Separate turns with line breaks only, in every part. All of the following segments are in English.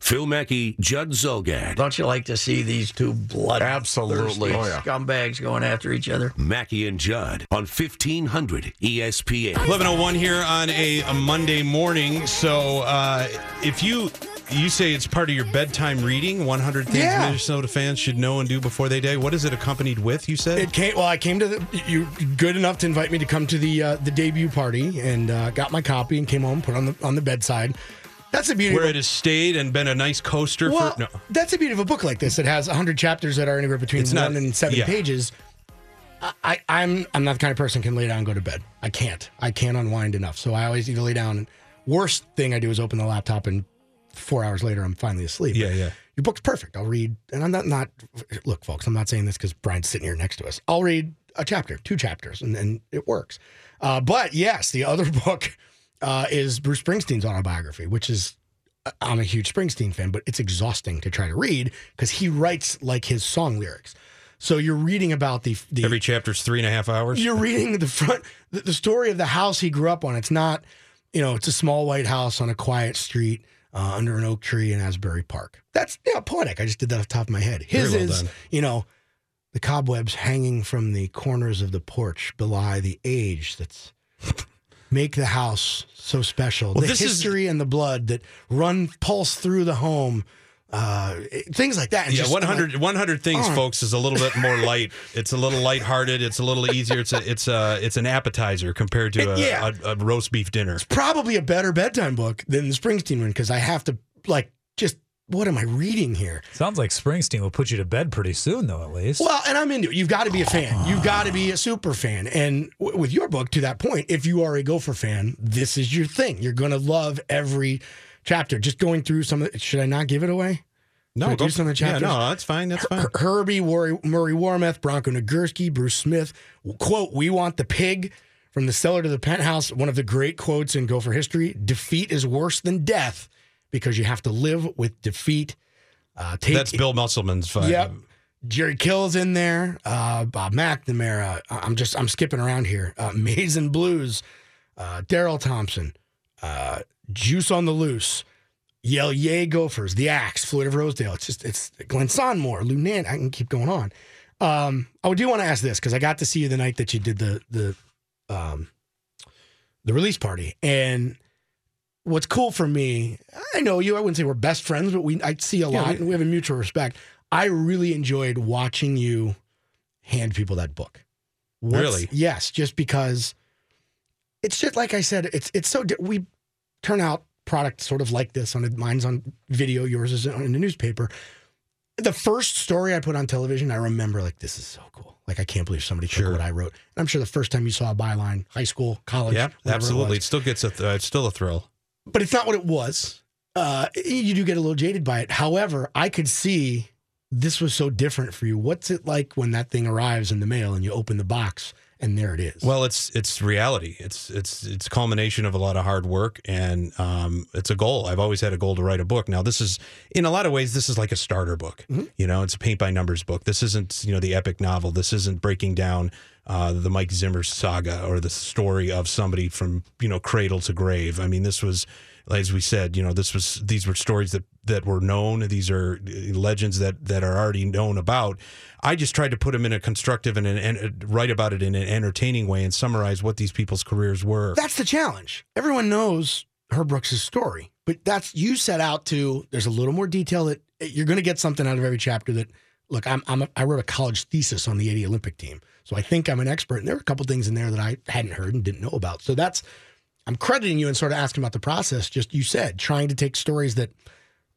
Phil Mackey, Judd Zulgad.
Don't you like to see these two blood
Absolutely. Oh,
yeah. scumbags going after each other?
Mackey and Judd on 1500 ESPN.
1101 here on a, a Monday morning. So uh, if you you say it's part of your bedtime reading, 100 things
Yeah.
Minnesota fans should know and do before they die. What is it accompanied with, you said?
It came. Well, I came to the. You good enough to invite me to come to the uh, the debut party, and uh, got my copy and came home, put on the on the bedside. That's the beauty.
Where it has stayed and been a nice coaster
well,
for. No.
that's the beauty of a book like this. It has hundred chapters that are anywhere between
It's
one
not-
and seven
yeah.
pages. I, I, I'm I'm not the kind of person who can lay down and go to bed. I can't. I can't unwind enough. So I always either lay down. And worst thing I do is open the laptop, and four hours later I'm finally asleep.
Yeah, yeah.
Your book's perfect. I'll read, and I'm not not. Look, folks, I'm not saying this because Brian's sitting here next to us. I'll read a chapter, two chapters, and and it works. Uh, but yes, the other book uh, is Bruce Springsteen's autobiography, which is I'm a huge Springsteen fan, but it's exhausting to try to read because he writes like his song lyrics. So you're reading about the the
Every chapter's three and a half hours.
you're reading the front the, the story of the house he grew up on. It's not, you know, it's a small white house on a quiet street uh, under an oak tree in Asbury Park. That's yeah, poetic. I just did that off the top of my head. His
well
is,
done.
you know, the cobwebs hanging from the corners of the porch belie the age that's make the house so special.
Well,
the
this is-
history and the blood that run pulse through the home. Uh, things like that. And
yeah,
just-
100, 100 things,
Oh.
folks, is a little bit more light. It's a little lighthearted. It's a little easier. It's a, it's a, it's an appetizer compared to a,
yeah.
a, a roast beef dinner.
probably a better bedtime book than the Springsteen one because I have to like what am I reading here?
Sounds like Springsteen will put you to bed pretty soon, though, at least.
Well, and I'm into it. You've got to be a fan. You've got to be a super fan. And w- with your book, to that point, if you are a Gopher fan, this is your thing. You're going to love every chapter. Just going through some of. Should I not give it away?
No, go
do some of the
yeah,
chapters?
no, that's fine. That's fine.
Her- Herbie Murray, Murray Warmath, Bronco Nagurski, Bruce Smith. Quote, we want the pig from the cellar to the penthouse. One of the great quotes in Gopher history defeat is worse than death because you have to live with defeat. Uh, take,
That's Bill Musselman's fight.
Yep. Jerry Kill's in there. Uh, Bob McNamara. I- I'm just I'm skipping around here. Uh, and Blues. Uh, Darrell Thompson. Uh, Juice on the Loose. Yell Yay Gophers. The Axe. Floyd of Rosedale. It's just it's Glen Sonmor. Lou Nanne. I can keep going on. Um, I do want to ask this because I got to see you the night that you did the the um, the release party and. What's cool for me, I know you. I wouldn't say we're best friends, but we I see a
Yeah,
lot,
we-
and we have a mutual respect. I really enjoyed watching you hand people that book.
Really?
Yes, just because it's just like I said. It's it's so we turn out product sort of like this on mine's on video, yours is in the newspaper. The first story I put on television, I remember like this is so cool. Like I can't believe somebody
Sure.
took what I wrote. And I'm sure the first time you saw a byline, high school, college,
Yeah,
it
absolutely.
was
It still gets a, th- uh, it's still a thrill.
But it's not what it was. Uh, you do get a little jaded by it. However, I could see this was so different for you. What's it like when that thing arrives in the mail and you open the box and there it is?
Well, it's it's reality. It's it's it's culmination of a lot of hard work, and um, it's a goal. I've always had a goal to write a book. Now, this is in a lot of ways, this is like a starter book. You know, it's a paint by numbers book. This isn't you know the epic novel. This isn't breaking down uh, the Mike Zimmer saga or the story of somebody from you know cradle to grave. I mean, this was. As we said, you know, this was these were stories that that were known. These are uh, legends that that are already known about. I just tried to put them in a constructive and, an, and uh, write about it in an entertaining way and summarize what these people's careers were.
that's the challenge. Everyone knows Herb Brooks' story, but that's you set out to. There's a little more detail that uh, you're going to get something out of every chapter. That look, I'm, I'm a, I wrote a college thesis on the '80 Olympic team, so I think I'm an expert. And there were a couple things in there that I hadn't heard and didn't know about. So that's I'm crediting you and sort of asking about the process. Just you said trying to take stories that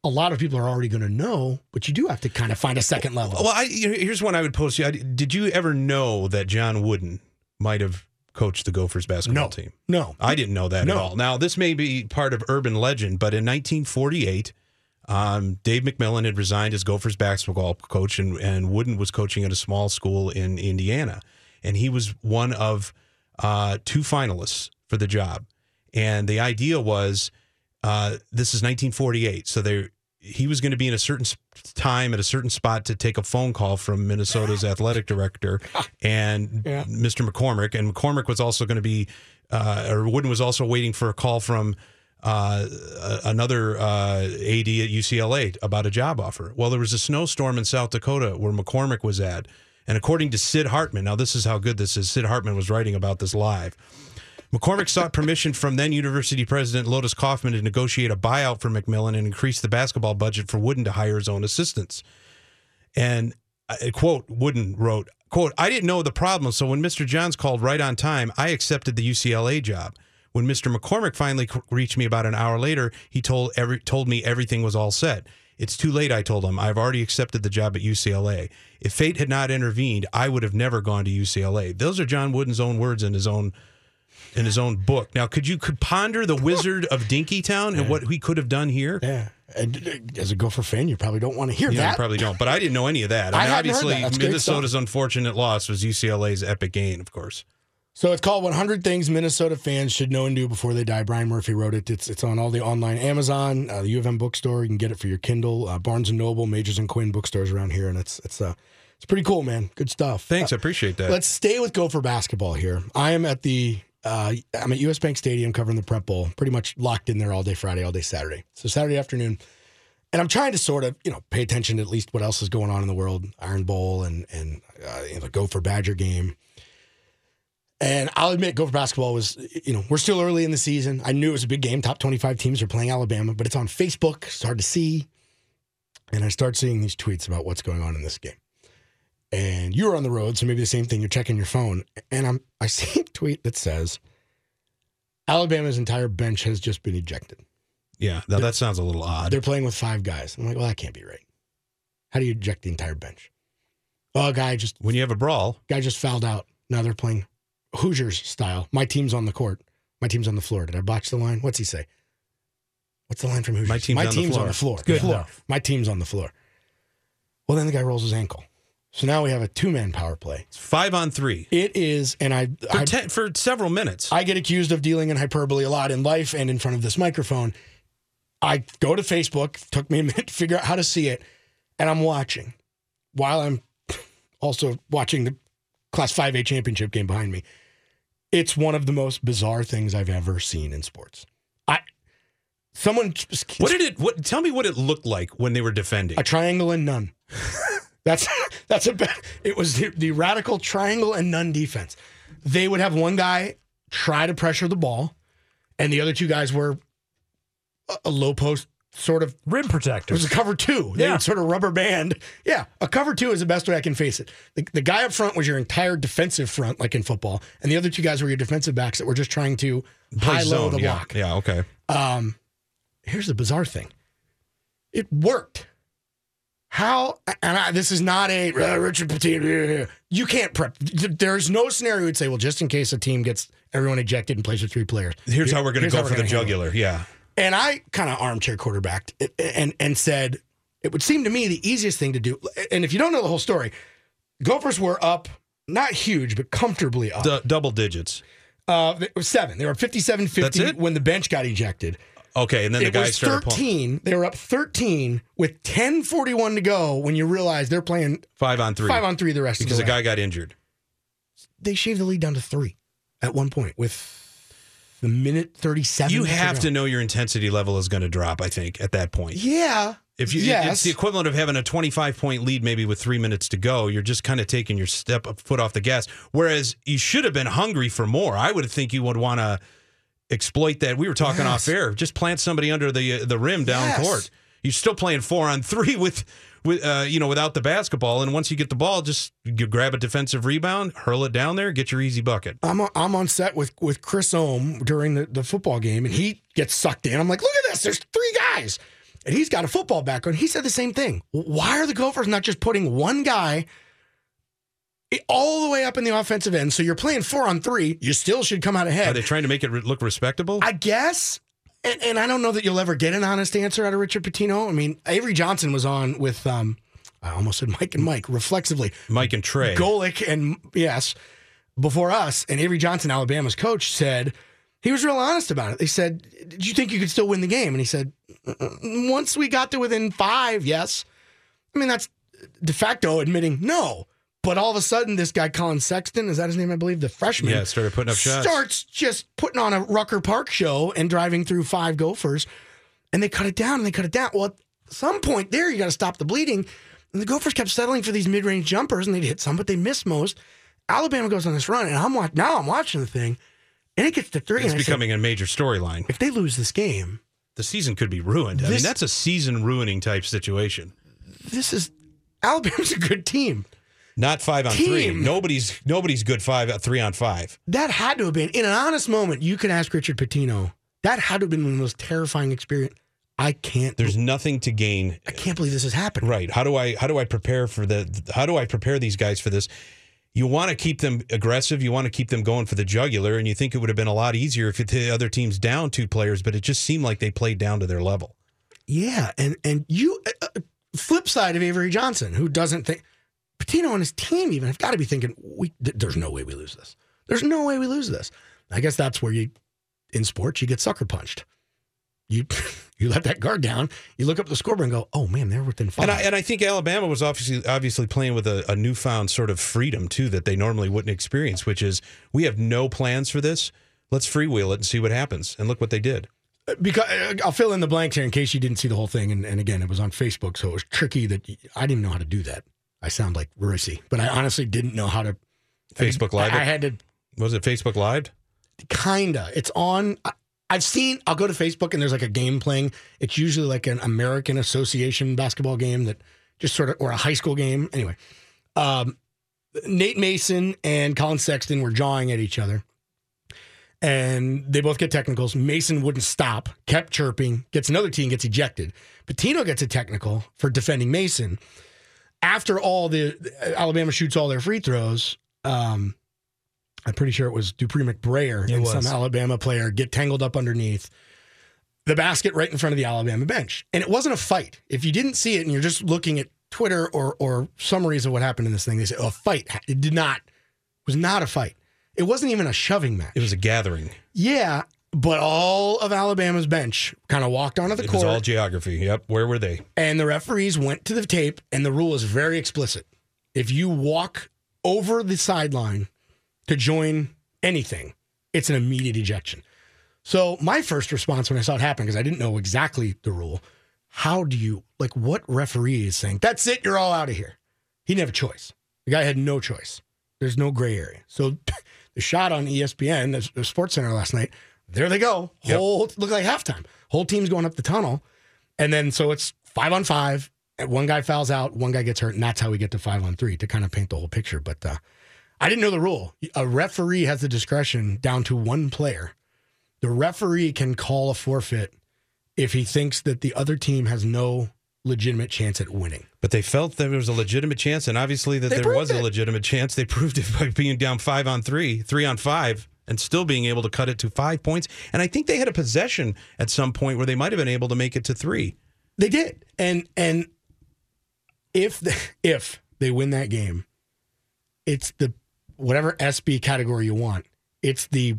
a lot of people are already going to know, but you do have to kind of find a second level.
Well, I, here's one I would pose to you. Did you ever know that John Wooden might have coached the Gophers basketball
no,
team?
no,
I didn't know that
No.
at all. Now, this may be part of urban legend, but in 1948, Um, Dave McMillan had resigned as Gophers basketball coach, and, and Wooden was coaching at a small school in Indiana. And he was one of uh, two finalists for the job. And the idea was uh, this is 1948. So they he was going to be in a certain time at a certain spot to take a phone call from Minnesota's athletic director and
Yeah.
Mr. McCormick. And McCormick was also going to be, uh, or Wooden was also waiting for a call from uh, another uh, AD at UCLA about a job offer. Well, there was a snowstorm in South Dakota where McCormick was at. And according to Sid Hartman, now this is how good this is. Sid Hartman was writing about this live. McCormick sought permission from then University President Lotus Coffman to negotiate a buyout for McMillan and increase the basketball budget for Wooden to hire his own assistants. And uh, quote, Wooden wrote, quote, I didn't know the problem, so when Mr. Johns called right on time, I accepted the UCLA job. When Mr. McCormick finally reached me about an hour later, he told every told me everything was all set. It's too late, I told him. I've already accepted the job at UCLA. If fate had not intervened, I would have never gone to UCLA. Those are John Wooden's own words in his own in his own book. Now, could you could ponder the Wizard of Dinkytown and what he could have done here?
Yeah. And uh, as a Gopher fan, you probably don't want to hear
You know,
that.
probably don't, but I didn't know any of that. I
I
mean, obviously,
that.
Minnesota's unfortunate loss was UCLA's epic gain, of course.
So it's called 100 Things Minnesota Fans Should Know and Do Before They Die. Brian Murphy wrote it. It's it's on all the online Amazon, uh, the U of M bookstore. You can get it for your Kindle, uh, Barnes and Noble, Magers and Quinn bookstores around here, and it's it's uh it's pretty cool, man. Good stuff.
Thanks, I appreciate that.
Let's stay with Gopher basketball here. I am at the uh, I'm at US Bank Stadium covering the Prep Bowl. Pretty much locked in there all day Friday, all day Saturday. So Saturday afternoon, and I'm trying to sort of you know pay attention to at least what else is going on in the world, Iron Bowl and and uh, you know, the Gopher Badger game. And I'll admit, Gopher basketball was, you know, we're still early in the season. I knew it was a big game. Top 25 teams are playing Alabama, but it's on Facebook. It's hard to see. And I start seeing these tweets about what's going on in this game. And you were on the road, so maybe the same thing. You're checking your phone, and I'm I see a tweet that says Alabama's entire bench has just been ejected.
yeah, now that sounds a little odd.
They're playing with five guys. I'm like, well, that can't be right. How do you eject the entire bench? Oh, a guy just
When you have a brawl,
guy just fouled out. Now they're playing Hoosiers style. My team's on the court. My team's on the floor. Did I botch the line? What's he say? What's the line from Hoosiers?
My team's on the floor.
on the floor.
Good
floor.
enough.
My team's on the floor. Well, then the guy rolls his ankle. So now we have a two man power play.
it's five on three
It is, and I,
for,
I,
ten, for several minutes.
I get accused of dealing in hyperbole a lot in life and in front of this microphone. I go to Facebook, took me a minute to figure out how to see it, and I'm watching while I'm also watching the Class 5A championship game behind me. It's one of the most bizarre things I've ever seen in sports. I someone
what did it? What? Tell me what it looked like when they were defending.
a triangle and none. That's that's a it was the, the radical triangle and none defense. They would have one guy try to pressure the ball, and the other two guys were a low post sort of.
Rim
protector.
It
was a cover two. They
Yeah.
sort of rubber band. Yeah, a cover two is the best way I can face it. The, the guy up front was your entire defensive front, like in football, and the other two guys were your defensive backs that were just trying to
Play
high low the
yeah,
block.
yeah, okay.
Um, here's the bizarre thing. It worked. How? And I, this is not a uh, Richard Pitino. You can't prep. There's no scenario you'd say, well, just in case a team gets everyone ejected and plays with three players.
Here's how we're going to go for the
handle
jugular. Yeah,
And I kind of armchair quarterbacked and and said it would seem to me the easiest thing to do. And if you don't know the whole story, Gophers were up, not huge, but comfortably up.
D- double digits.
Uh, it was seven. They were 57
That's
50 when the bench got ejected.
Okay, and then the
it
guys
was
started pulling
13. They were up 13 with 10:41 to go when you realize they're playing
five on three
five on three the rest
because
of
a
the way.
guy got injured.
They shaved the lead down to three at one point with the minute 37.
You have to know your intensity level is going to drop. I think at that point.
Yeah.
If you,
yes.
it's the equivalent of having a 25 point lead, maybe with three minutes to go. You're just kind of taking your step foot off the gas. Whereas you should have been hungry for more. I would think you would want to exploit that. We were talking
Yes.
off air. Just plant somebody under the uh, the rim down
Yes.
court. You're still playing four on three with with uh, you know without the basketball. And once you get the ball, just you grab a defensive rebound, hurl it down there, get your easy bucket.
I'm on, I'm on set with with Chris Ohm during the, the football game, and he gets sucked in. I'm like, look at this. There's three guys, and he's got a football background. He said the same thing. Why are the Gophers not just putting one guy all the way up in the offensive end? So you're playing four on three. You still should come out ahead.
Are they trying to make it look respectable?
I guess and, and I don't know that you'll ever get an honest answer out of Richard Pitino. I mean, Avery Johnson was on with, um, I almost said Mike and Mike, reflexively.
Mike and Trey.
Golic and, yes, before us. And Avery Johnson, Alabama's coach, said, he was real honest about it. They said, Did you think you could still win the game? And he said, "Mm, Once we got to within five, yes. I mean, that's de facto admitting no. But all of a sudden, this guy, Collin Sexton, is that his name? I believe the freshman.
Yeah, started putting up shots.
Starts just putting on a Rucker Park show and driving through five Gophers, and they cut it down and they cut it down. Well, at some point there, you got to stop the bleeding. And the Gophers kept settling for these mid-range jumpers, and they'd hit some, but they missed most. Alabama goes on this run, and I'm watching. Now I'm watching the thing, and it gets to three.
It's
and I said,
becoming a major storyline.
if they lose this game,
The season could be ruined. I mean, that's a season ruining type situation.
this is Alabama's a good team.
Not five on three. Nobody's nobody's good five uh, three on five.
That had to have been in an honest moment. You could ask Richard Pitino. That had to have been one of the most terrifying experience. I can't.
There's nothing to gain.
I can't believe this has happened.
Right. How do I how do I prepare for the how do I prepare these guys for this? You want to keep them aggressive. You want to keep them going for the jugular, and you think it would have been a lot easier if the other team's down two players, but it just seemed like they played down to their level.
Yeah, and and you uh, uh, flip side of Avery Johnson, who doesn't think Pitino and his team even have got to be thinking we th- there's no way we lose this. There's no way we lose this. I guess that's where you in sports you get sucker punched. You you let that guard down. You look up the scoreboard and go, oh man, they're within five.
And I, and I think Alabama was obviously obviously playing with a, a newfound sort of freedom too that they normally wouldn't experience, which is we have no plans for this. Let's freewheel it and see what happens. And look what they did.
because uh, I'll fill in the blanks here in case you didn't see the whole thing. And, and again, it was on Facebook, so it was tricky that I didn't even know how to do that. I sound like Rissy, but I honestly didn't know how to.
Facebook Live.
I, I had to
was it Facebook Live?
kinda. It's on. I, I've seen. I'll go to Facebook and there's like a game playing. It's usually like an American Association basketball game that just sort of, or a high school game. Anyway, um, Nate Mason and Collin Sexton were jawing at each other, and they both get technicals. Mason wouldn't stop, kept chirping, gets another team, gets ejected. Pitino gets a technical for defending Mason. After all the Alabama shoots all their free throws, um, I'm pretty sure it was Dupree McBrayer
It
and
was.
some Alabama player get tangled up underneath the basket right in front of the Alabama bench. And it wasn't a fight. If you didn't see it and you're just looking at Twitter or or summaries of what happened in this thing, they say, oh, a fight. It did not, was not a fight. It wasn't even a shoving match.
It was a gathering.
yeah, but all of Alabama's bench kind of walked onto the
It
court
all geography. Yep. Where were they?
and the referees went to the tape and the rule is very explicit if you walk over the sideline to join anything it's an immediate ejection so my first response when i saw it happen because i didn't know exactly the rule how do you like what referee is saying that's it you're all out of here he didn't have a choice the guy had no choice there's no gray area so the shot on espn the sports center last night there they go
Yep.
whole look like halftime whole team's going up the tunnel and then so it's five on five. And one guy fouls out, one guy gets hurt, and that's how we get to five on three to kind of paint the whole picture. But uh, I didn't know the rule. A referee has the discretion down to one player. The referee can call a forfeit if he thinks that the other team has no legitimate chance at winning.
But they felt that there was a legitimate chance, and obviously that
They
there was
proved
a legitimate chance. They proved it by being down five on three, three on five, and still being able to cut it to five points. And I think they had a possession at some point where they might have been able to make it to three.
They did, and and if the, if they win that game, it's the whatever SB category you want. It's the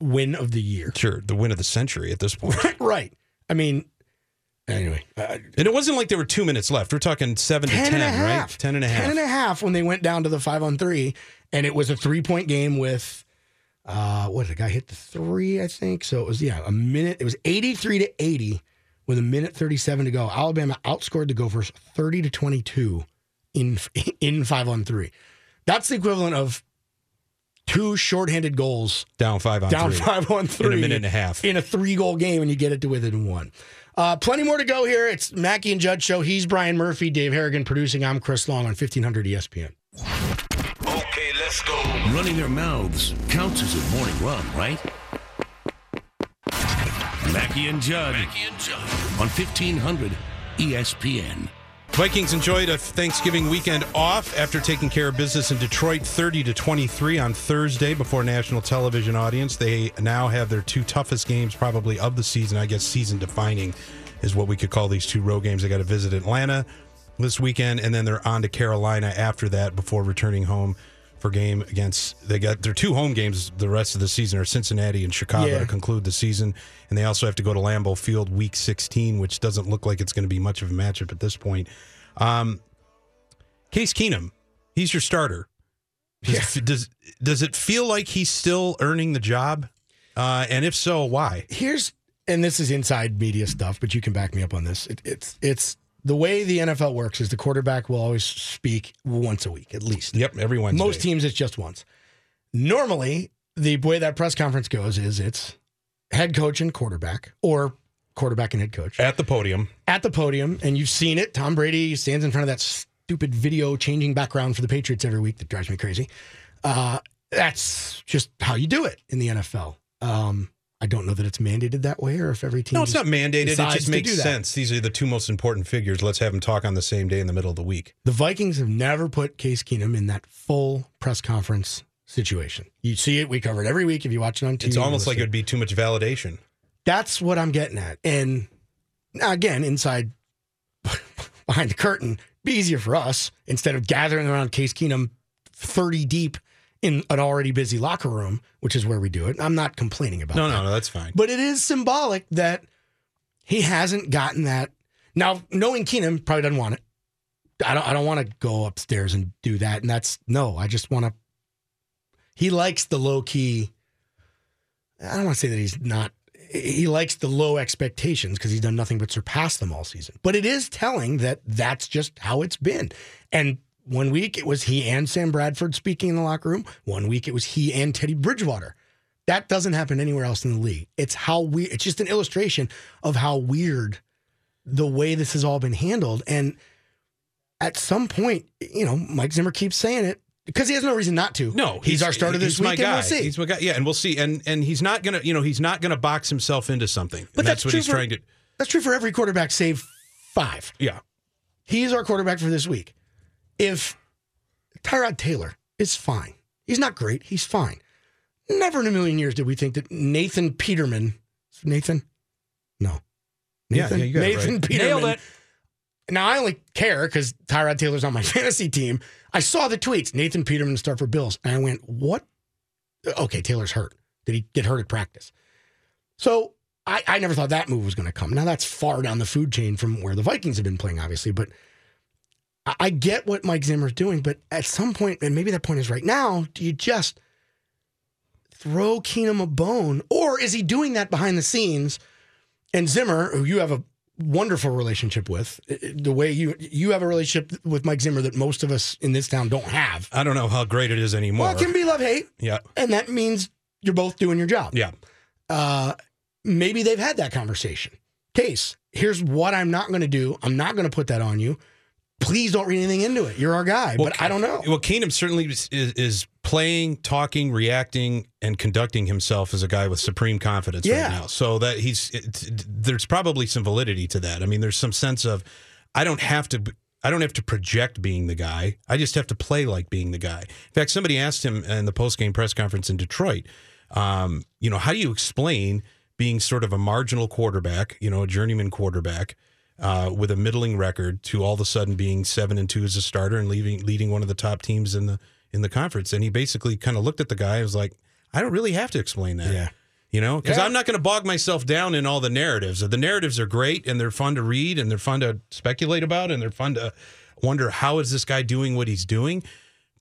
win of the year.
Sure, the win of the century at this point.
Right. I mean, anyway, uh,
and it wasn't like there were two minutes left. We're talking seven to
10
ten,
and a half.
right? Ten and a half.
10 and a half when they went down to the five on three. And it was a three point game with, uh, what did the guy hit the three, I think? So it was, yeah, a minute. It was 83 to 80 with a minute 37 to go. Alabama outscored the Gophers 30 to 22 in, in five on three. That's the equivalent of two shorthanded goals
down five on
down
three.
five on three
in a minute and a half.
in a three goal game, and you get it to within one. Uh, plenty more to go here. It's Mackey and Judd show. He's Brian Murphy, Dave Harrigan producing. I'm Chris Long on 1500 ESPN.
Let's go. Running their mouths counts as a morning run, right? Mackey and Judd. And Judd. On E 1500 ESPN.
Vikings enjoyed a Thanksgiving weekend off after taking care of business in Detroit 30 to 23 on Thursday before national television audience. They now have their two toughest games probably of the season. I guess season defining is what we could call these two road games. They got to visit Atlanta this weekend and then they're on to Carolina after that before returning home for game against they got their two home games the rest of the season are Cincinnati and Chicago
Yeah.
to conclude the season and they also have to go to Lambeau Field week 16 which doesn't look like it's going to be much of a matchup at this point. Um, Case Keenum, he's your starter. Does, does does it feel like he's still earning the job? Uh, and if so, why?
Here's and this is inside media stuff, but you can back me up on this. It, it's it's the way the NFL works is the quarterback will always speak once a week at least.
Yep, every Wednesday.
Most teams it's just once. Normally, the way that press conference goes is it's head coach and quarterback or quarterback and head coach
at the podium.
at the podium, and you've seen it. Tom Brady stands in front of that stupid video changing background for the Patriots every week that drives me crazy. Uh, that's just how you do it in the NFL. Um, I don't know that it's mandated that way or if every team. Is.
No, it's not mandated. It just makes sense. These are the two most important figures. Let's have them talk on the same day in the middle of the week.
The Vikings have never put Case Keenum in that full press conference situation. You see it. We cover it every week if you watch it on TV.
It's almost like it would be too much validation.
That's what I'm getting at. And now again, inside behind the curtain, be easier for us instead of gathering around Case Keenum 30 deep in an already busy locker room, which is where we do it. I'm not complaining about it.
No,
that.
no, no, that's fine.
But it is symbolic that he hasn't gotten that. Now, knowing Keenum probably doesn't want it. I don't. I don't want to go upstairs and do that. And that's no. I just want to. He likes the low key. I don't want to say that he's not. He likes the low expectations because he's done nothing but surpass them all season. But it is telling that that's just how it's been. And one week it was he and Sam Bradford speaking in the locker room. One week it was he and Teddy Bridgewater. That doesn't happen anywhere else in the league. It's how we. It's just an illustration of how weird the way this has all been handled. And at some point, you know, Mike Zimmer keeps saying it because he has no reason not to.
No,
he's, our starter this
he's
week,
my
and
guy.
we'll see.
He's my guy. Yeah, and we'll see. And and he's not gonna, you know, he's not gonna box himself into something.
But that's
that's, what he's
for-
trying to.
That's true for every quarterback, save five.
Yeah,
He's our quarterback for this week. If Tyrod Taylor is fine, he's not great. He's fine. Never in a million years did we think that Nathan Peterman, Nathan, no,
Yeah,
Nathan,
yeah, you got it
Nathan
right.
Peterman.
Nailed it.
Now I only care because Tyrod Taylor's on my fantasy team. I saw the tweets. Nathan Peterman start for Bills, and I went, "What? Okay, Taylor's hurt. Did he get hurt at practice?" So I, I never thought that move was going to come. Now that's far down the food chain from where the Vikings have been playing, obviously. But I, get what Mike Zimmer's doing. But at some point, and maybe that point is right now, do you just throw Keenum a bone, or is he doing that behind the scenes? And Zimmer, who you have a wonderful relationship with, the way you you have a relationship with Mike Zimmer that most of us in this town don't have.
I don't know how great it is anymore.
Well, it can be love hate,
yeah,
and that means you're both doing your job.
yeah.
Uh, maybe they've had that conversation. Case, here's what I'm not going to do. I'm not going to put that on you. Please don't read anything into it. You're our guy, but I don't know.
Well, Keenum certainly is, is, is playing, talking, reacting, and conducting himself as a guy with supreme confidence
Yeah.
right now. So that he's it, there's probably some validity to that. I mean, there's some sense of I don't have to. I don't have to project being the guy. I just have to play like being the guy. In fact, somebody asked him in the post game press conference in Detroit, um, you know, how do you explain being sort of a marginal quarterback, you know, a journeyman quarterback, uh, with a middling record to all of a sudden being seven and two as a starter and leaving leading one of the top teams in the in the conference. And he basically kind of looked at the guy and was like, I don't really have to explain that.
Yeah.
You know, because
Yeah.
I'm not going to bog myself down in all the narratives. The narratives are great and they're fun to read and they're fun to speculate about and they're fun to wonder how is this guy doing what he's doing.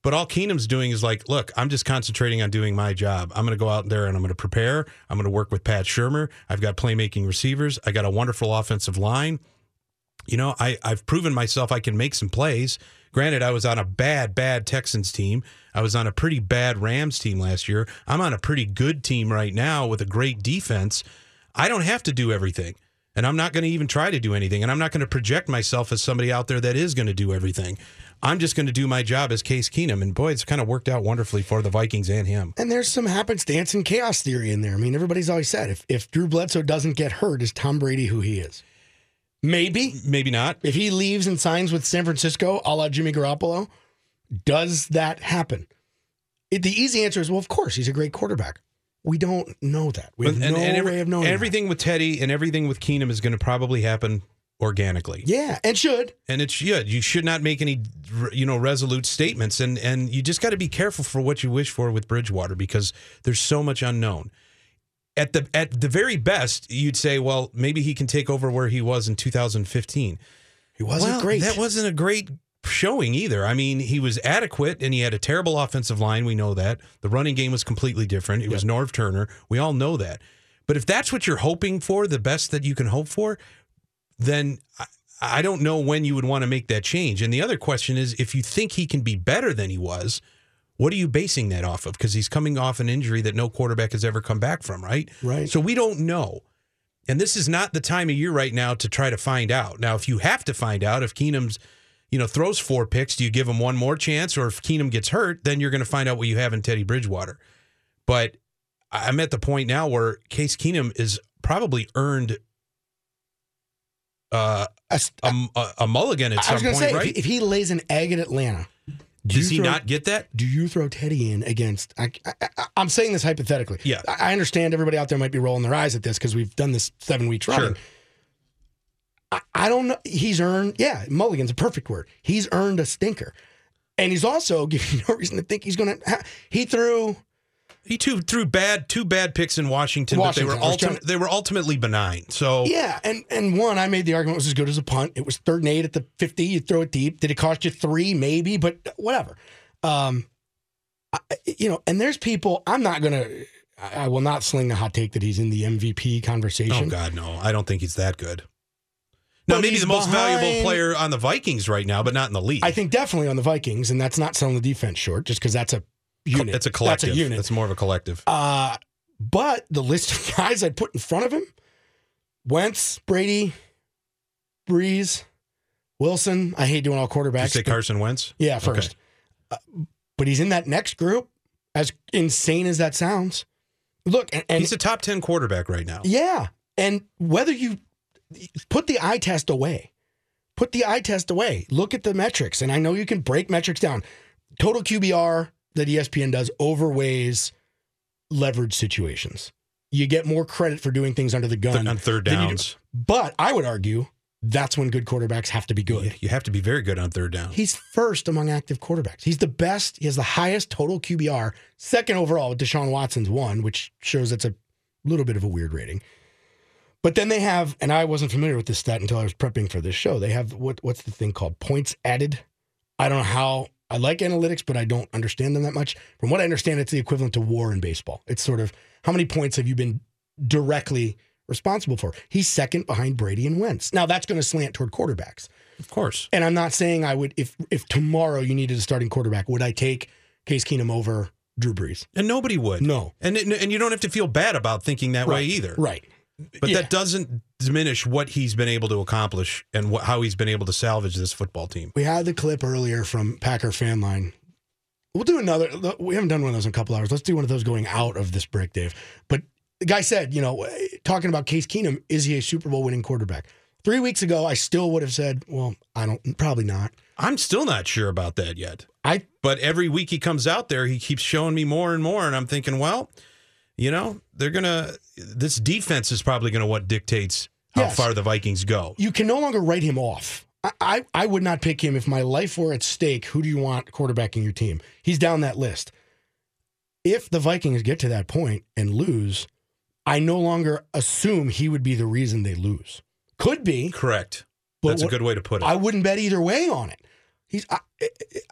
But all Keenum's doing is like, look, I'm just concentrating on doing my job. I'm going to go out there and I'm going to prepare. I'm going to work with Pat Shurmur. I've got playmaking receivers. I got a wonderful offensive line. You know, I, I've proven myself I can make some plays. Granted, I was on a bad, bad Texans team. I was on a pretty bad Rams team last year. I'm on a pretty good team right now with a great defense. I don't have to do everything. And I'm not going to even try to do anything. And I'm not going to project myself as somebody out there that is going to do everything. I'm just going to do my job as Case Keenum. And boy, it's kind of worked out wonderfully for the Vikings and him.
And there's some happenstance and chaos theory in there. I mean, everybody's always said if, if Drew Bledsoe doesn't get hurt, is Tom Brady who he is? Maybe
Maybe not.
if he leaves and signs with San Francisco, a la Jimmy Garoppolo, does that happen? It, the easy answer is well, of course, he's a great quarterback. We don't know that. We have
and,
no
and every-
way of knowing that.
everything with Teddy and everything with Keenum is going to probably happen organically.
Yeah, and should.
and it should. You should not make any, you know, resolute statements, and and you just got to be careful for what you wish for with Bridgewater because there's so much unknown. At the at the very best, you'd say, well, maybe he can take over where he was in 2015.
He wasn't
well,
great.
That wasn't a great showing either. I mean, he was adequate and he had a terrible offensive line. We know that. The running game was completely different. It was Norv Turner. We all know that. But if that's what you're hoping for, the best that you can hope for, then I, I don't know when you would want to make that change. And the other question is if you think he can be better than he was, what are you basing that off of? Because he's coming off an injury that no quarterback has ever come back from, right?
Right.
So we don't know. And this is not the time of year right now to try to find out. Now, if you have to find out if Keenum's, you know, throws four picks, do you give him one more chance? Or if Keenum gets hurt, then you're going to find out what you have in Teddy Bridgewater. But I'm at the point now where Case Keenum is probably earned uh,
A
a, a, mulligan at some point,
say,
right?
if, if he lays an egg at Atlanta, do
Does he
throw-
not get that?
Do you throw Teddy in against? I, I, am saying this hypothetically.
Yeah.
I, understand everybody out there might be rolling their eyes at this because we've done this seven weeks running. I, I don't know. He's earned. Yeah, mulligan's a perfect word. He's earned a stinker, and he's also giving you no reason to think he's going to. Ha- he threw.
He two threw bad two bad picks in Washington,
Washington,
but they were ulti- they were ultimately benign. So
Yeah, and and one, I made the argument was as good as a punt. It was third and eight at the fifty. You throw it deep. Did it cost you three? Maybe, but whatever. Um, I, you know, and there's people. I'm not gonna. I I will not sling the hot take that he's in the MVP conversation.
Oh God, no! I don't think he's that good. No,
But
maybe the most valuable player on the Vikings right now, but not in the league.
I think definitely on the Vikings, and that's not selling the defense short, just because that's a unit.
it's a collective.
That's a unit.
It's more of a collective.
Uh, but the list of guys I'd put in front of him Wentz, Brady, Brees, Wilson. I hate doing all
Did you
quarterbacks.
say Carson Wentz?
Yeah,
Okay.
first. Uh, but he's in that next group, as insane as that sounds. Look, and, and
He's a top ten quarterback right now.
yeah, and whether you put the eye test away, put the eye test away, look at the metrics, and I know you can break metrics down. Total QBR that ESPN does overweighs leverage situations. You get more credit for doing things under the gun
on third downs.
But I would argue that's when good quarterbacks have to be good.
You have to be very good on third down.
He's first among active quarterbacks. He's the best. He has the highest total QBR. Second overall with Deshaun Watson's one, which shows that's a little bit of a weird rating. But then they have, and I wasn't familiar with this stat until I was prepping for this show. They have what what's the thing called points added. I don't know how I like analytics, but I don't understand them that much. From what I understand, it's the equivalent to WAR in baseball. It's sort of how many points have you been directly responsible for? He's second behind Brady and Wentz. Now that's going to slant toward quarterbacks.
of course.
And I'm not saying I would if if tomorrow you needed a starting quarterback, would I take Case Keenum over Drew Brees?
And nobody would.
No.
And and you don't have to feel bad about thinking that way either.
Right.
But
Yeah.
that doesn't diminish what he's been able to accomplish and what, how he's been able to salvage this football team.
We had the clip earlier from Packer fan line. We'll do another. We haven't done one of those in a couple hours. Let's do one of those going out of this break, Dave. But the guy said, you know, talking about Case Keenum, is he a Super Bowl winning quarterback? Three weeks ago, I still would have said, well, I don't, probably not.
I'm still not sure about that yet.
I
But every week he comes out there, he keeps showing me more and more, and I'm thinking, well, you know, they're gonna. This defense is probably gonna what dictates how
Yes.
far the Vikings go.
you can no longer write him off. I, I, I would not pick him if my life were at stake. Who do you want quarterbacking your team? He's down that list. If the Vikings get to that point and lose, I no longer assume he would be the reason they lose. Could be,
Correct.
But
That's
what-
a good way to put it.
I wouldn't bet either way on it. He's I,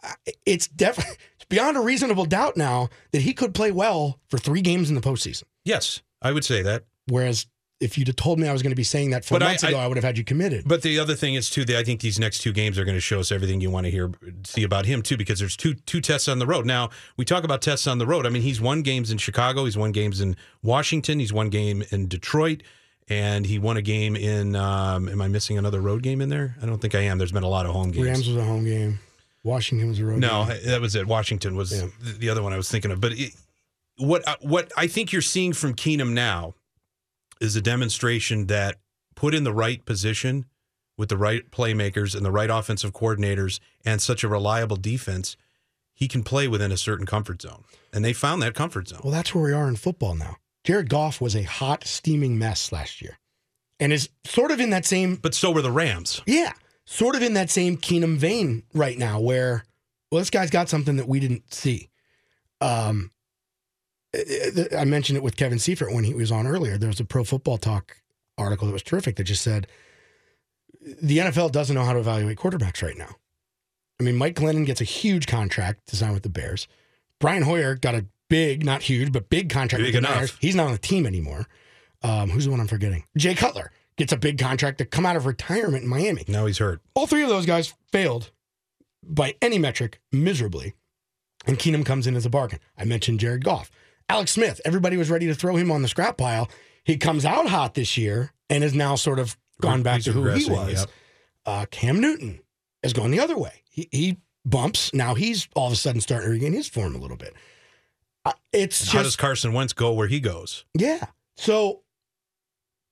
I- it's definitely it's beyond a reasonable doubt now that he could play well for three games in the postseason.
yes, I would say that.
Whereas if you'd have told me I was going to be saying that four
But I-
months ago,
I-
I would have had you committed.
But the other thing is too that I think these next two games are going to show us everything you want to hear, see about him too, because there's two two tests on the road. Now we talk about tests on the road. I mean, he's won games in Chicago, he's won games in Washington, he's won game in Detroit, and he won a game in. Um, am I missing another road game in there? I don't think I am. There's been a lot of home games.
Rams was a home game. Washington was a road
No,
game.
that was it. Washington was
Yeah.
the- the other one I was thinking of. But it, what what I think you're seeing from Keenum now is a demonstration that put in the right position, with the right playmakers and the right offensive coordinators and such a reliable defense, he can play within a certain comfort zone. And they found that comfort zone.
Well, that's where we are in football now. Jared Goff was a hot, steaming mess last year and is sort of in that same,
But so were the Rams.
yeah, sort of in that same Keenum vein right now where, well, this guy's got something that we didn't see. Um, I I mentioned it with Kevin Seifert when he was on earlier. There was a Pro Football Talk article that was terrific that just said the NFL doesn't know how to evaluate quarterbacks right now. I mean, Mike Glennon gets a huge contract to sign with the Bears. Brian Hoyer got a big, not huge, but big contract
Big enough.
Niners. He's not on the team anymore. Um, who's the one I'm forgetting? Jay Cutler gets a big contract to come out of retirement in Miami.
Now he's hurt.
All three of those guys failed by any metric miserably. And Keenum comes in as a bargain. I mentioned Jared Goff. Alex Smith, everybody was ready to throw him on the scrap pile. He comes out hot this year and is now sort of gone back
He's
to who he was.
yep.
Uh, Cam Newton has gone the other way. He, he bumps. Now he's all of a sudden starting to regain his form a little bit. Uh, it's
How does
just,
Carson Wentz go where he goes?
yeah. So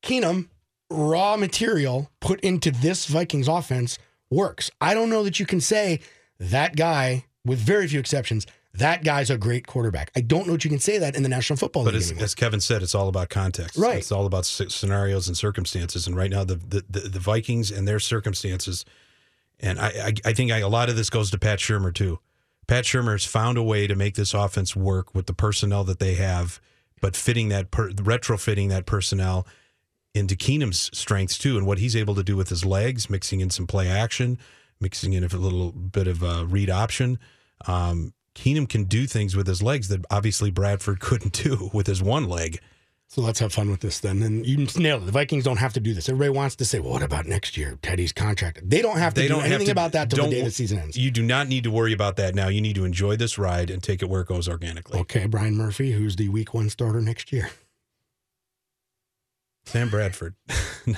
Keenum, raw material put into this Vikings offense works. I don't know that you can say that guy, with very few exceptions, that guy's a great quarterback. I don't know that you can say that in the National Football
But
League
as,
anymore.
as Kevin said, it's all about context.
Right.
It's all about scenarios and circumstances. And right now, the the, the, the Vikings and their circumstances, and I I, I think I, a lot of this goes to Pat Shurmur too. Pat Shurmur has found a way to make this offense work with the personnel that they have, but fitting that per, retrofitting that personnel into Keenum's strengths too, and what he's able to do with his legs, mixing in some play action, mixing in a little bit of a read option. Um, Keenum can do things with his legs that obviously Bradford couldn't do with his one leg.
So let's have fun with this then. And you nailed it. The Vikings don't have to do this. Everybody wants to say, well, what about next year? Teddy's contract. They don't have to
They
do
don't
anything
to-
about that till the day the season ends.
You do not need to worry about that now. You need to enjoy this ride and take it where it goes organically.
Okay, Brian Murphy, who's the week one starter next year.
Sam Bradford. uh,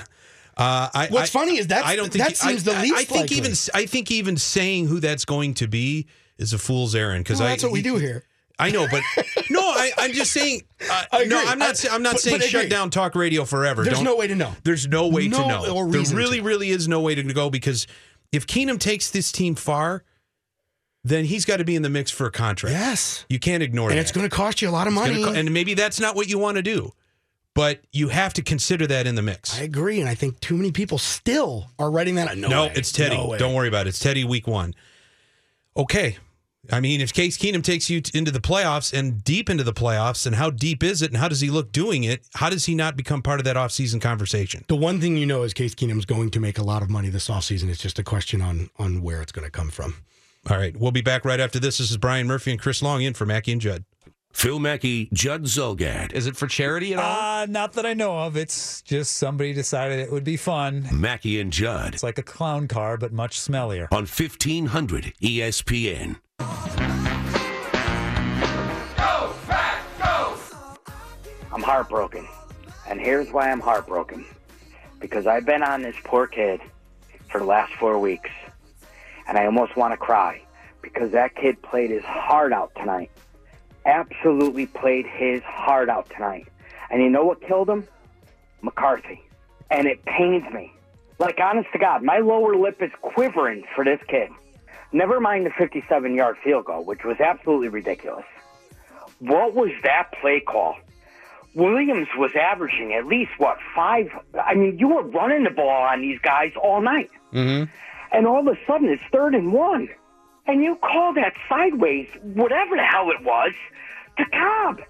I,
What's
I-
funny is that's-
I don't think
that seems the
I,
least
I think
likely.
even I think even saying who that's going to be is a fool's errand because
Well, that's what we do here.
I know, but no, I, I'm just saying. Uh,
I
no, I'm not.
I-
I'm not
but-
saying
but
shut
agree.
down talk radio forever.
There's
Don't-
no way to know.
There's no way
No
to know.
or
there really,
to.
really is no way to go because if Keenum takes this team far, then he's got to be in the mix for a contract.
Yes.
You can't ignore it.
And
that.
it's going to cost you a lot of
It's
money.
co- and maybe that's not what you want to do, but you have to consider that in the mix.
I agree. And I think too many people still are writing that. No,
no,
way.
it's Teddy.
No.
Don't worry about it. It's Teddy week one. Okay. I mean, if Case Keenum takes you into the playoffs and deep into the playoffs, and how deep is it, and how does he look doing it? How does he not become part of that offseason conversation?
The one thing you know is Case Keenum's going to make a lot of money this offseason. It's just a question on on where it's going to come from.
All right, we'll be back right after this. This is Brian Murphy and Chris Long in for Mackey and Judd.
Phil Mackey, Judd Zulgad.
Is it for charity at all?
Uh, not that I know of. It's just somebody decided it would be fun.
Mackey and Judd
It's like a clown car, but much smellier.
on E 1500 ESPN.
I'm heartbroken. And here's why I'm heartbroken. Because I've been on this poor kid for the last four weeks. And I almost want to cry. Because that kid played his heart out tonight. Absolutely played his heart out tonight. And you know what killed him? McCarthy. And it pains me. Like, honest to God, my lower lip is quivering for this kid. Never mind the 57 yard field goal, which was absolutely ridiculous. What was that play call? Williams was averaging at least what five. I mean, you were running the ball on these guys all night, mm-hmm. and all of a sudden it's third and one, and you call that sideways, whatever the hell it was, to Cobb.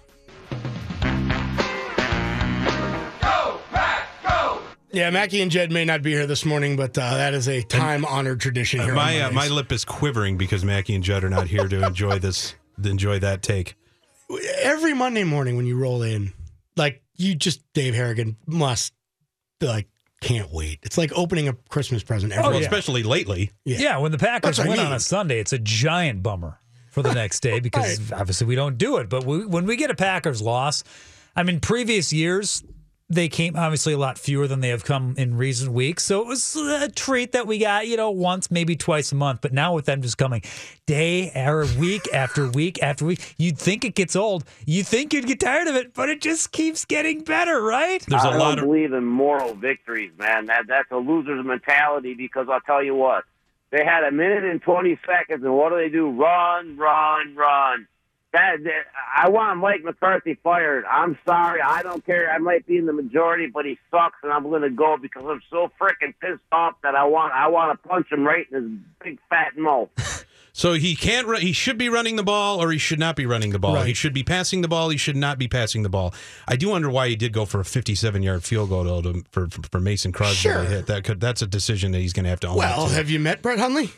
Yeah, Mackey and Judd may not be here this morning, but uh, that is a time honored tradition here. on
my uh, my lip is quivering because Mackey and Judd are not here to enjoy this. to Enjoy that take.
every Monday morning when you roll in, like you just Dave Harrigan must like can't wait. It's like opening a Christmas present every
Oh, yeah.
especially lately.
Yeah.
Yeah, when the Packers
That's I
win on a Sunday, it's a giant bummer for the next day because obviously we don't do it. But we, when we get a Packers loss, I mean, previous years, they came obviously a lot fewer than they have come in recent weeks. So it was a treat that we got, you know, once, maybe twice a month. But now with them just coming day or week after week after week, you'd think it gets old. You'd think you'd get tired of it, but it just keeps getting better, right?
There's a
I
lot
don't
of
believe in moral victories, man. That that's a loser's mentality because I'll tell you what. They had a minute and twenty seconds, and what do they do? Run, run, run. That, that I want Mike McCarthy fired. I'm sorry, I don't care. I might be in the majority, but he sucks, and I'm going to go because I'm so freaking pissed off that I want I want to punch him right in his big fat mouth.
So he can't. Ru- he should be running the ball, or he should not be running the ball.
Right.
He should be passing the ball. He should not be passing the ball. I do wonder why he did go for a 57-yard field goal to, for, for for Mason Crosby
Sure.
to hit. That could. That's a decision that he's going to have to own.
Well,
up to.
have you met Brett Hundley?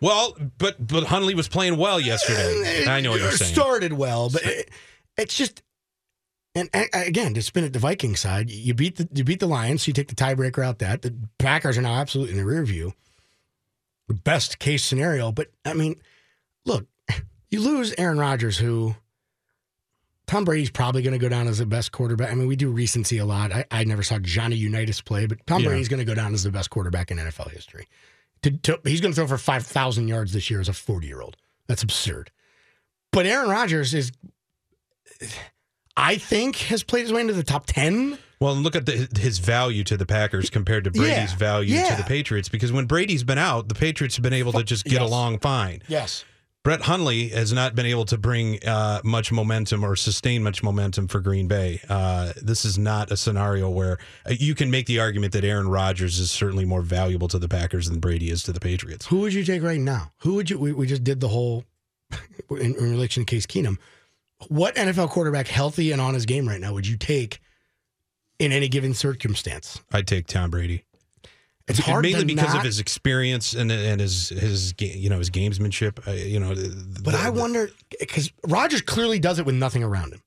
Well, but but Hundley was playing well yesterday. Eh, eh, I know what you're saying.
Started well, but it, it's just. And again, to spin it the Viking side, you beat the you beat the Lions, so you take the tiebreaker out. That the Packers are now absolutely in the rear view. Best case scenario, but I mean, look, you lose Aaron Rodgers, who Tom Brady's probably going to go down as the best quarterback. I mean, we do recency a lot. I, I never saw Johnny Unitas play, but Tom
Yeah.
Brady's going to go down as the best quarterback in NFL history. To, to, he's going to throw for 5,000 yards this year as a 40 year old. That's absurd. But Aaron Rodgers is, I think, has played his way into the top 10.
Well, and look at the, his value to the Packers compared to Brady's
Yeah,
value
yeah.
to the Patriots. Because when Brady's been out, the Patriots have been able to just get
Yes.
along fine.
Yes.
Brett Hundley has not been able to bring uh, much momentum or sustain much momentum for Green Bay. Uh, this is not a scenario where uh, you can make the argument that Aaron Rodgers is certainly more valuable to the Packers than Brady is to the Patriots.
Who would you take right now? Who would you? We, we just did the whole in, in relation to Case Keenum. What NFL quarterback, healthy and on his game right now, would you take in any given circumstance?
I'd take Tom Brady.
It's hard
mainly
to
because
not-
of his experience and and his his you know his gamesmanship. Uh, you know, the-
But I wonder because Rodgers clearly does it with nothing around him.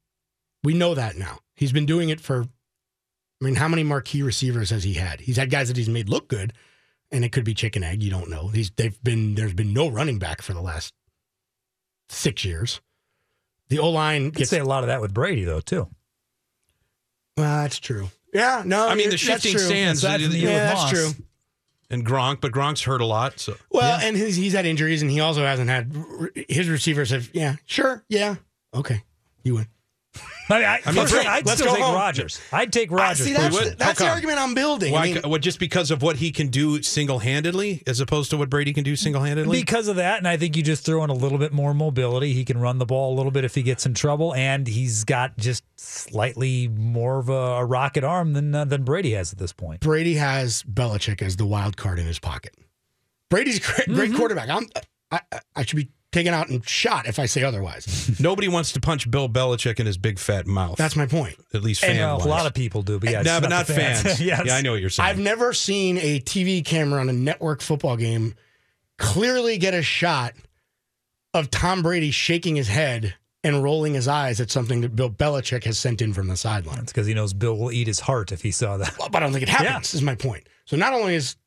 We know that now. He's been doing it for. I mean, how many marquee receivers has he had? He's had guys that he's made look good, and it could be chicken egg. You don't know. He's they've been there's been no running back for the last six years. The O line
I'd
gets.
say a lot of that with Brady though too.
Well, that's true. Yeah, no.
I mean, the
you're- that's
shifting
true.
sands
Aside from the
uh,
Yeah, that's true.
And Gronk, but Gronk's hurt a lot. So
Well, and he's, he's had injuries, and he also hasn't had his receivers have. Yeah, sure, yeah, okay, you win.
I mean, I,
I mean,
personally,
Brady-
I'd
let's
still take
home.
Rodgers. I'd take Rodgers.
See, that's, the, that's the argument I'm building.
why?
I mean,
what, just because of what he can do single handedly, as opposed to what Brady can do single handedly.
because of that, and I think you just throw in a little bit more mobility. He can run the ball a little bit if he gets in trouble, and he's got just slightly more of a, a rocket arm than uh, than Brady has at this point.
Brady has Belichick as the wild card in his pocket. Brady's a great, great quarterback. I'm, I, I- I should be taken out and shot if I say otherwise.
Nobody wants to punch Bill Belichick in his big fat mouth.
That's my point.
at least
And
fan
uh, a lot of people do, but yeah,
no,
it's
but not
the
fans.
yes.
Yeah, I know what you're saying.
I've never seen a TV camera on a network football game clearly get a shot of Tom Brady shaking his head and rolling his eyes at something that Bill Belichick has sent in from the sideline.
That's because he knows Bill will eat his heart if he saw that.
Well, but I don't think it happens, is my point. So not only is,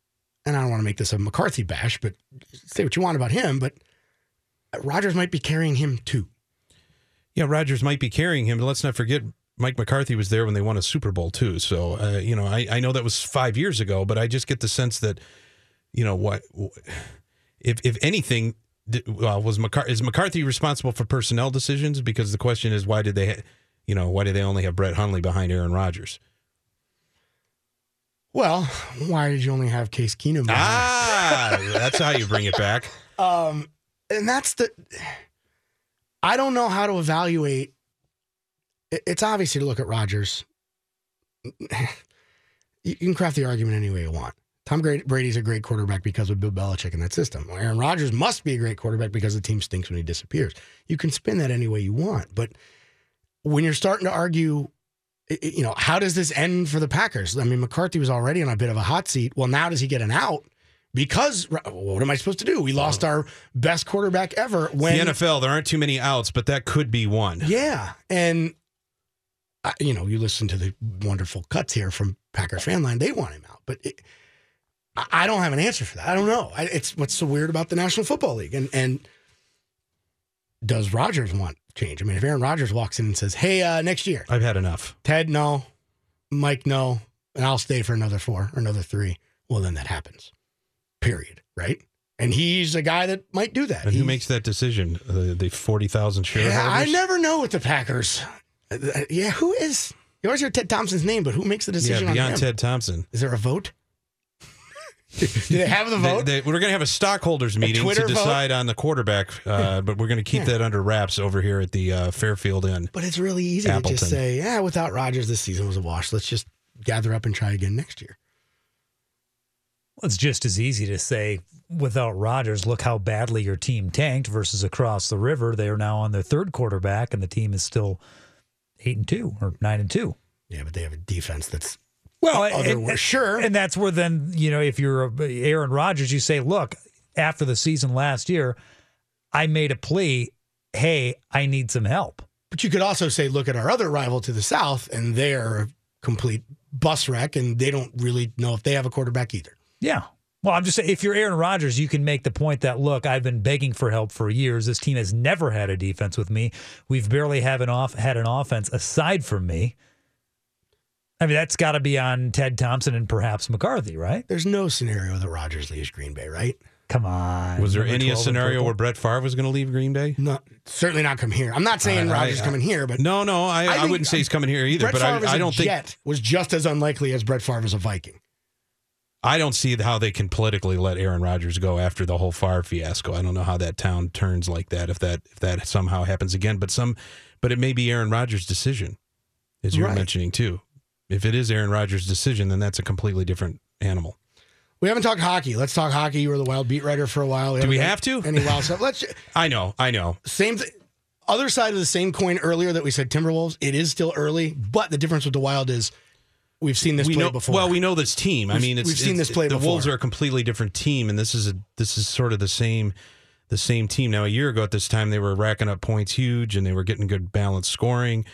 and I don't want to make this a McCarthy bash, but say what you want about him, but Rodgers might be carrying him too.
yeah, Rodgers might be carrying him, but let's not forget Mike McCarthy was there when they won a Super Bowl too. So uh, you know, I, I know that was five years ago, but I just get the sense that you know what, if if anything, well, was McCarthy is McCarthy responsible for personnel decisions? Because the question is, why did they, ha- you know, why did they only have Brett Hundley behind Aaron Rodgers?
Well, why did you only have Case Keenum?
Ah, that's how you bring it back.
Um, and that's the. I don't know how to evaluate. It's obviously to look at Rodgers. You can craft the argument any way you want. Tom Brady's a great quarterback because of Bill Belichick in that system. Aaron Rodgers must be a great quarterback because the team stinks when he disappears. You can spin that any way you want, but when you're starting to argue, you know, how does this end for the Packers? I mean, McCarthy was already on a bit of a hot seat. Well, now does he get an out? Because what am I supposed to do? We lost our best quarterback ever. When
the NFL, there aren't too many outs, but that could be one.
yeah, and I, you know, you listen to the wonderful cuts here from Packers fan line. They want him out, but it, I I don't have an answer for that. I don't know. I, it's what's so weird about the National Football League, and and does Rodgers want change? I mean, if Aaron Rodgers walks in and says, "Hey, uh, next year,
I've had enough.
Ted, no, Mike, no, and I'll stay for another four or another three. Well, then that happens. Period. Right. And he's a guy that might do that.
And who makes that decision? Uh, the forty thousand shareholders.
Yeah, I never know with the Packers. Uh, Yeah, who is? You always hear Ted Thompson's name, but who makes the
Yeah,
decision on
beyond? Ted Thompson.
Is there a vote? Do they have the vote?
they- we're going to have a stockholders meeting
Twitter
to
vote?
decide on the quarterback, uh, but we're going to keep
Yeah.
that under wraps over here at the uh, Fairfield Inn.
but it's really easy to just say, yeah, without Rodgers, this season was a wash. Let's just gather up and try again next year.
It's just as easy to say without Rodgers, look how badly your team tanked versus across the river. They are now on their third quarterback, and the team is still eight and two or nine and two.
Yeah, but they have a defense that's
Well,
other
and,
sure.
and that's where then you know if you're Aaron Rodgers, you say, look, after the season last year, I made a plea. Hey, I need some help.
But you could also say, look at our other rival to the south, and they're a complete bus wreck, and they don't really know if they have a quarterback either.
Yeah. Well, I'm just saying, if you're Aaron Rodgers, you can make the point that look, I've been begging for help for years. This team has never had a defense with me. We've barely have an off had an offense aside from me. I mean, that's got to be on Ted Thompson and perhaps McCarthy, right?
There's no scenario that Rodgers leaves Green Bay, right?
Come on.
Was there any
12
scenario where Brett Favre was going to leave Green Bay?
No, certainly not come here. I'm not saying
I-
Rodgers
I-
coming here, but
No, no, I, I,
think
wouldn't say he's coming here either.
Brett
but
Favre as
I, I
a
don't think
Jet was just as unlikely as Brett Favre as a Viking.
I don't see how they can politically let Aaron Rodgers go after the whole fire fiasco. I don't know how that town turns like that if that if that somehow happens again. But some, but it may be Aaron Rodgers' decision, as you're
Right.
mentioning too. If it is Aaron Rodgers' decision, then that's a completely different animal.
We haven't talked hockey. Let's talk hockey. You were the Wild beat writer for a while.
Do we
haven't
to?
Any Wild stuff? Let's
I know, I know.
same th- other side of the same coin earlier that we said Timberwolves. It is still early, but the difference with the Wild is we've seen this
we
play
know
before.
well we know this team. I
We've-
mean it's,
we've seen this play
the
before.
wolves are a completely different team and this is a this is sort of the same the same team. Now a year ago at this time they were racking up points huge and they were getting good balanced scoring.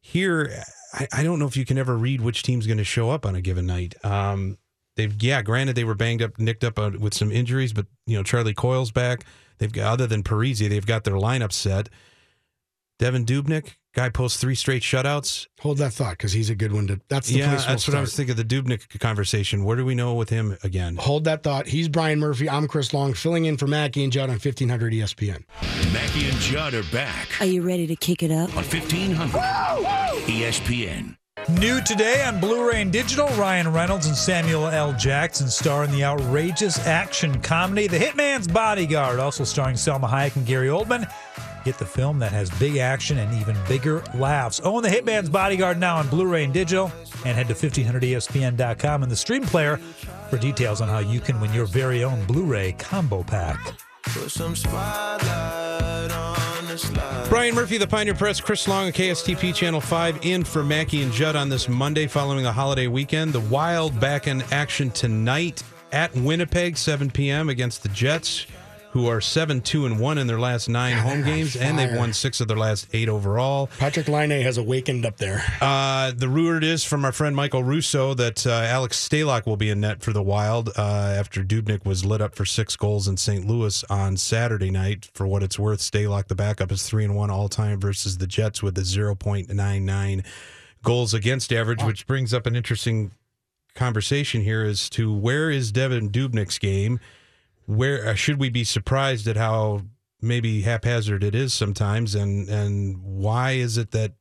Here i, I don't know if you can ever read which team's going to show up on a given night. Um they've yeah granted they were banged up nicked up uh, with some injuries but you know charlie coyle's back. They've got other than parise they've got their lineup set. Devin dubnyk guy posts three straight shutouts
Hold that thought because he's a good one to. That's the
yeah,
place we'll
that's what I was thinking. Of the Dubnyk conversation. Where do we know with him again?
Hold that thought. He's Brian Murphy. I'm Chris Long, filling in for Mackey and Judd on 1500 ESPN.
Mackey and Judd are back
Are you ready to kick it up?
on 1500 ESPN.
New today on Blu-ray and digital, Ryan Reynolds and Samuel L. Jackson star in the outrageous action comedy The Hitman's Bodyguard, also starring Salma Hayek and Gary Oldman. Get the film that has big action and even bigger laughs. Oh, own The Hitman's Bodyguard now on Blu-ray and digital, and head to E 1500ESPN.com and the stream player for details on how you can win your very own Blu-ray combo pack.
Brian Murphy, the Pioneer Press, Chris Long, and KSTP Channel 5 in for Mackey and Judd on this Monday following the holiday weekend. The Wild back in action tonight at Winnipeg, 7 p.m. against the Jets, who are 7 2 and 1 in their last nine home games, and they've won six of their last eight overall.
Patrik Laine has awakened up there.
Uh, the rumor is from our friend Michael Russo that uh, Alex Stalock will be in net for the Wild uh, after Dubnyk was lit up for six goals in St. Louis on Saturday night. For what it's worth, Stalock, the backup, is three and one all time versus the Jets with a zero point nine nine goals against average, which brings up an interesting conversation here as to where is Devin Dubnyk's game. Where uh, should we be surprised at how maybe haphazard it is sometimes, and and why is it that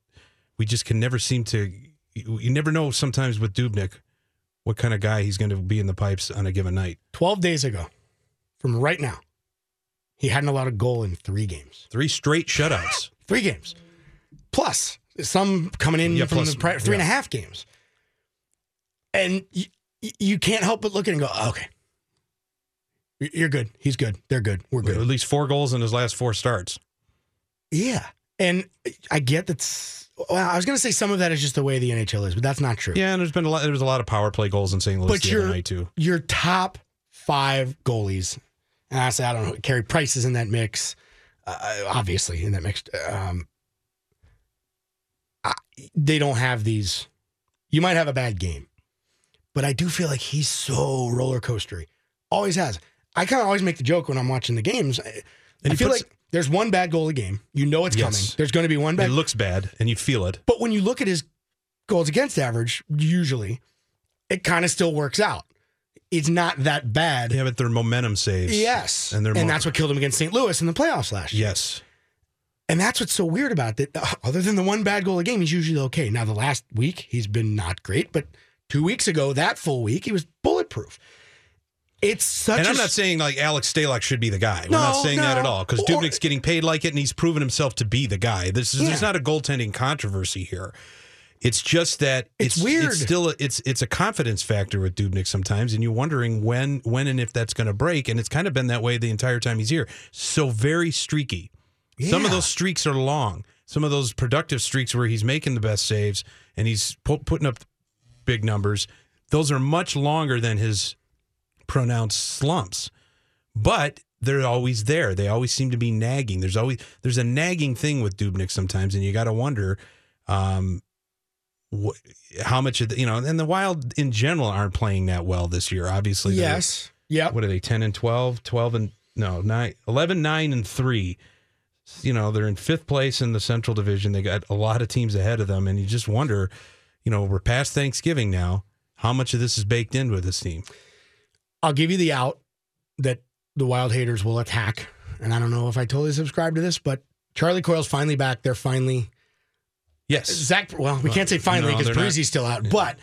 we just can never seem to you never know sometimes with Dubnyk what kind of guy he's going to be in the pipes on a given night.
12 days ago, from right now, he hadn't allowed a goal in three games.
Three straight shutouts.
Three games. Plus, some coming in
Yeah,
from
plus,
the three and a half games. And you, you can't help but look at it and go, "Oh, okay, you're good. He's good. They're good. We're good.
At least four goals in his last four starts.
Yeah. And I get that's, well, I was going to say some of that is just the way the NHL is, but that's not true.
Yeah, and there's been a lot. There was a lot of power play goals in St. Louis
But
the
you're-
other night too.
your top five goalies, and I say I don't know, Carey Price is in that mix, uh, obviously in that mix. Um, I, they don't have these. You might have a bad game, but I do feel like he's so roller coastery. Always has. I kind of always make the joke when I'm watching the games. I,
And
I feel
puts-
like there's one bad goal a game. You know it's
Yes.
coming. There's going to be one bad.
It looks bad, and you feel it.
But when you look at his goals against average, usually, it kind of still works out. It's not that bad.
Yeah, but their momentum saves.
Yes.
And they're
and
mo-
that's what killed him against St. Louis in the playoffs last year.
Yes.
And that's what's so weird about it. That, uh, other than the one bad goal a game, he's usually okay. Now, the last week, he's been not great, but two weeks ago, that full week, he was bulletproof. It's such
And
a
I'm not saying like Alex Stalock should be the guy. We're not saying that at all because Dubnyk's getting paid like it, and he's proven himself to be the guy. This is
Yeah.
there's not a goaltending controversy here. It's just that
It's
it's,
weird.
It's still a, it's it's a confidence factor with Dubnyk sometimes, and you're wondering when when and if that's going to break. And it's kind of been that way the entire time he's here. So very streaky. Some of those streaks are long. Some of those productive streaks where he's making the best saves and he's pu- putting up big numbers. Those are much longer than his pronounced slumps, but they're always there. They always seem to be nagging. There's always there's a nagging thing with Dubnyk sometimes, and you got to wonder um, wh- how much of the, you know. And the Wild in general aren't playing that well this year. Obviously,
Yes. yeah.
What are they? Ten and 12? 12 and no nine, 11, 9 and three. You know they're in fifth place in the Central Division. They got a lot of teams ahead of them, and you just wonder. You know we're past Thanksgiving now. How much of this is baked in with this team?
I'll give you the out that the wild haters will attack. And I don't know if I totally subscribe to this, but Charlie Coyle's finally back. They're finally
Yes,
Zach. Well, we can't say finally because
not.
Parise's still out. But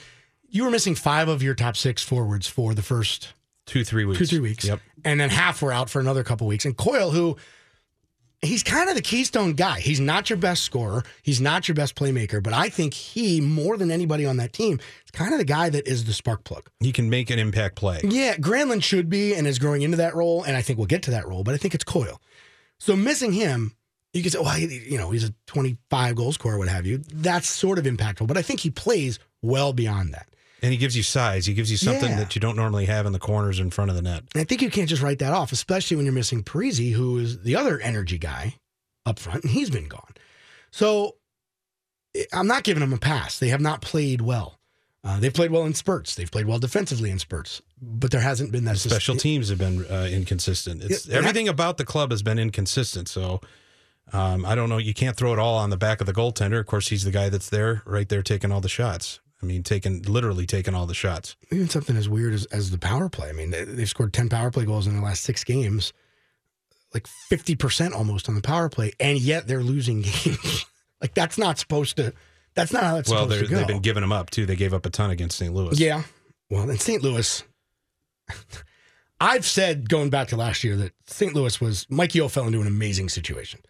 you were missing five of your top six forwards for the first
two three weeks.
two three weeks.
Yep.
And then half were out for another couple weeks. And Coyle, who he's kind of the keystone guy. He's not your best scorer. He's not your best playmaker. But I think he, more than anybody on that team, is kind of the guy that is the spark plug.
He can make an impact play.
Yeah, Granlund should be and is growing into that role, and I think we'll get to that role. But I think it's Coyle. So missing him, you could say, well, you know, he's a 25 goal scorer, what have you. That's sort of impactful, but I think he plays well beyond that.
And he gives you size. He gives you something
Yeah.
that you don't normally have in the corners in front of the net.
And I think you can't just write that off, especially when you're missing Parise, who is the other energy guy up front, and he's been gone. So I- I'm not giving them a pass. They have not played well. Uh, they've played well in spurts. They've played well defensively in spurts, but there hasn't been that
Special teams have been uh, inconsistent. It's everything about the club has been inconsistent. So um, I don't know. You can't throw it all on the back of the goaltender. Of course, he's the guy that's there, right there, taking all the shots. I mean, taking literally taking all the shots.
even something as weird as, as the power play. I mean, they, they've scored 10 power play goals in the last six games, like 50% almost on the power play, and yet they're losing games. like, that's not supposed to, that's not how that's
well,
supposed to go.
Well, they've been giving them up too. They gave up a ton against St. Louis.
Yeah. Well, in St. Louis, I've said going back to last year that St. Louis was Mike Yeo fell into an amazing situation.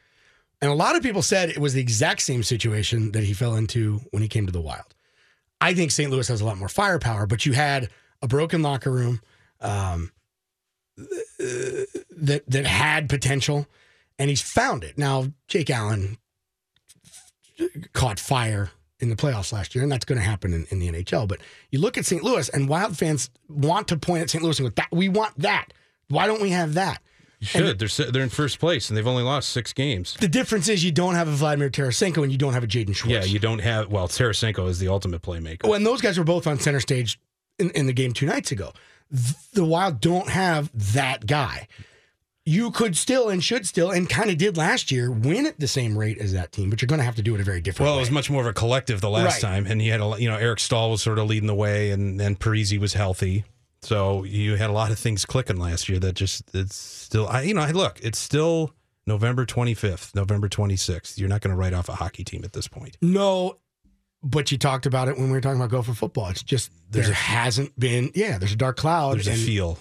And a lot of people said it was the exact same situation that he fell into when he came to the Wild. I think St. Louis has a lot more firepower, but you had a broken locker room um, that that had potential, and he's found it. Now, Jake Allen caught fire in the playoffs last year, and that's going to happen in, in the NHL. But you look at St. Louis, and Wild fans want to point at St. Louis and go, "That we want that. Why don't we have that?"
You should. They're they're in first place and they've only lost six games.
The difference is you don't have a Vladimir Tarasenko and you don't have a Jaden Schwartz.
Yeah, you don't have. Well, Tarasenko is the ultimate playmaker.
when those guys were both on center stage in, in the game two nights ago. The Wild don't have that guy. You could still and should still and kind of did last year win at the same rate as that team, but you're going to have to do it a very different way.
Well, it was much more of a collective the last
Right.
time, and you had a you know Eric Staal was sort of leading the way, and and Parise was healthy, so you had a lot of things clicking last year. That just it's still I you know look, it's still November twenty fifth, November twenty sixth. You're not going to write off a hockey team at this point.
no, but you talked about it when we were talking about Gopher Football. It's just
There's
there
a-
hasn't been. Yeah, there's a dark cloud.
There's a
and,
feel.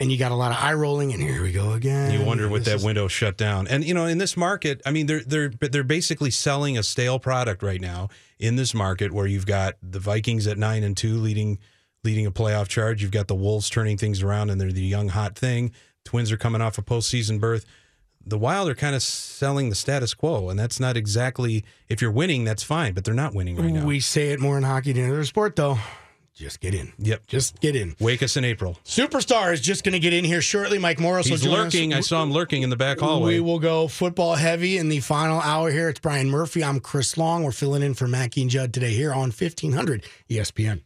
and you got a lot of eye rolling, and here we go again.
You wonder what that
is-
window shut down. And you know, in this market, I mean, they're they're they're basically selling a stale product right now in this market where you've got the Vikings at nine and two leading leading a playoff charge. You've got the Wolves turning things around and they're the young hot thing. Twins are coming off a postseason berth. The Wild are kind of selling the status quo, and that's not exactly if you're winning, that's fine, but they're not winning right now.
We say it more in hockey than other sport, though. Just get in.
Yep.
Just get in.
Wake us in April.
Superstar is just going to get in here shortly. Mike Morris
He's lurking. I
us.
saw him lurking in the back hallway.
We will go football heavy in the final hour here. It's Brian Murphy. I'm Chris Long. We're filling in for Mackey and Judd today here on 1500 ESPN.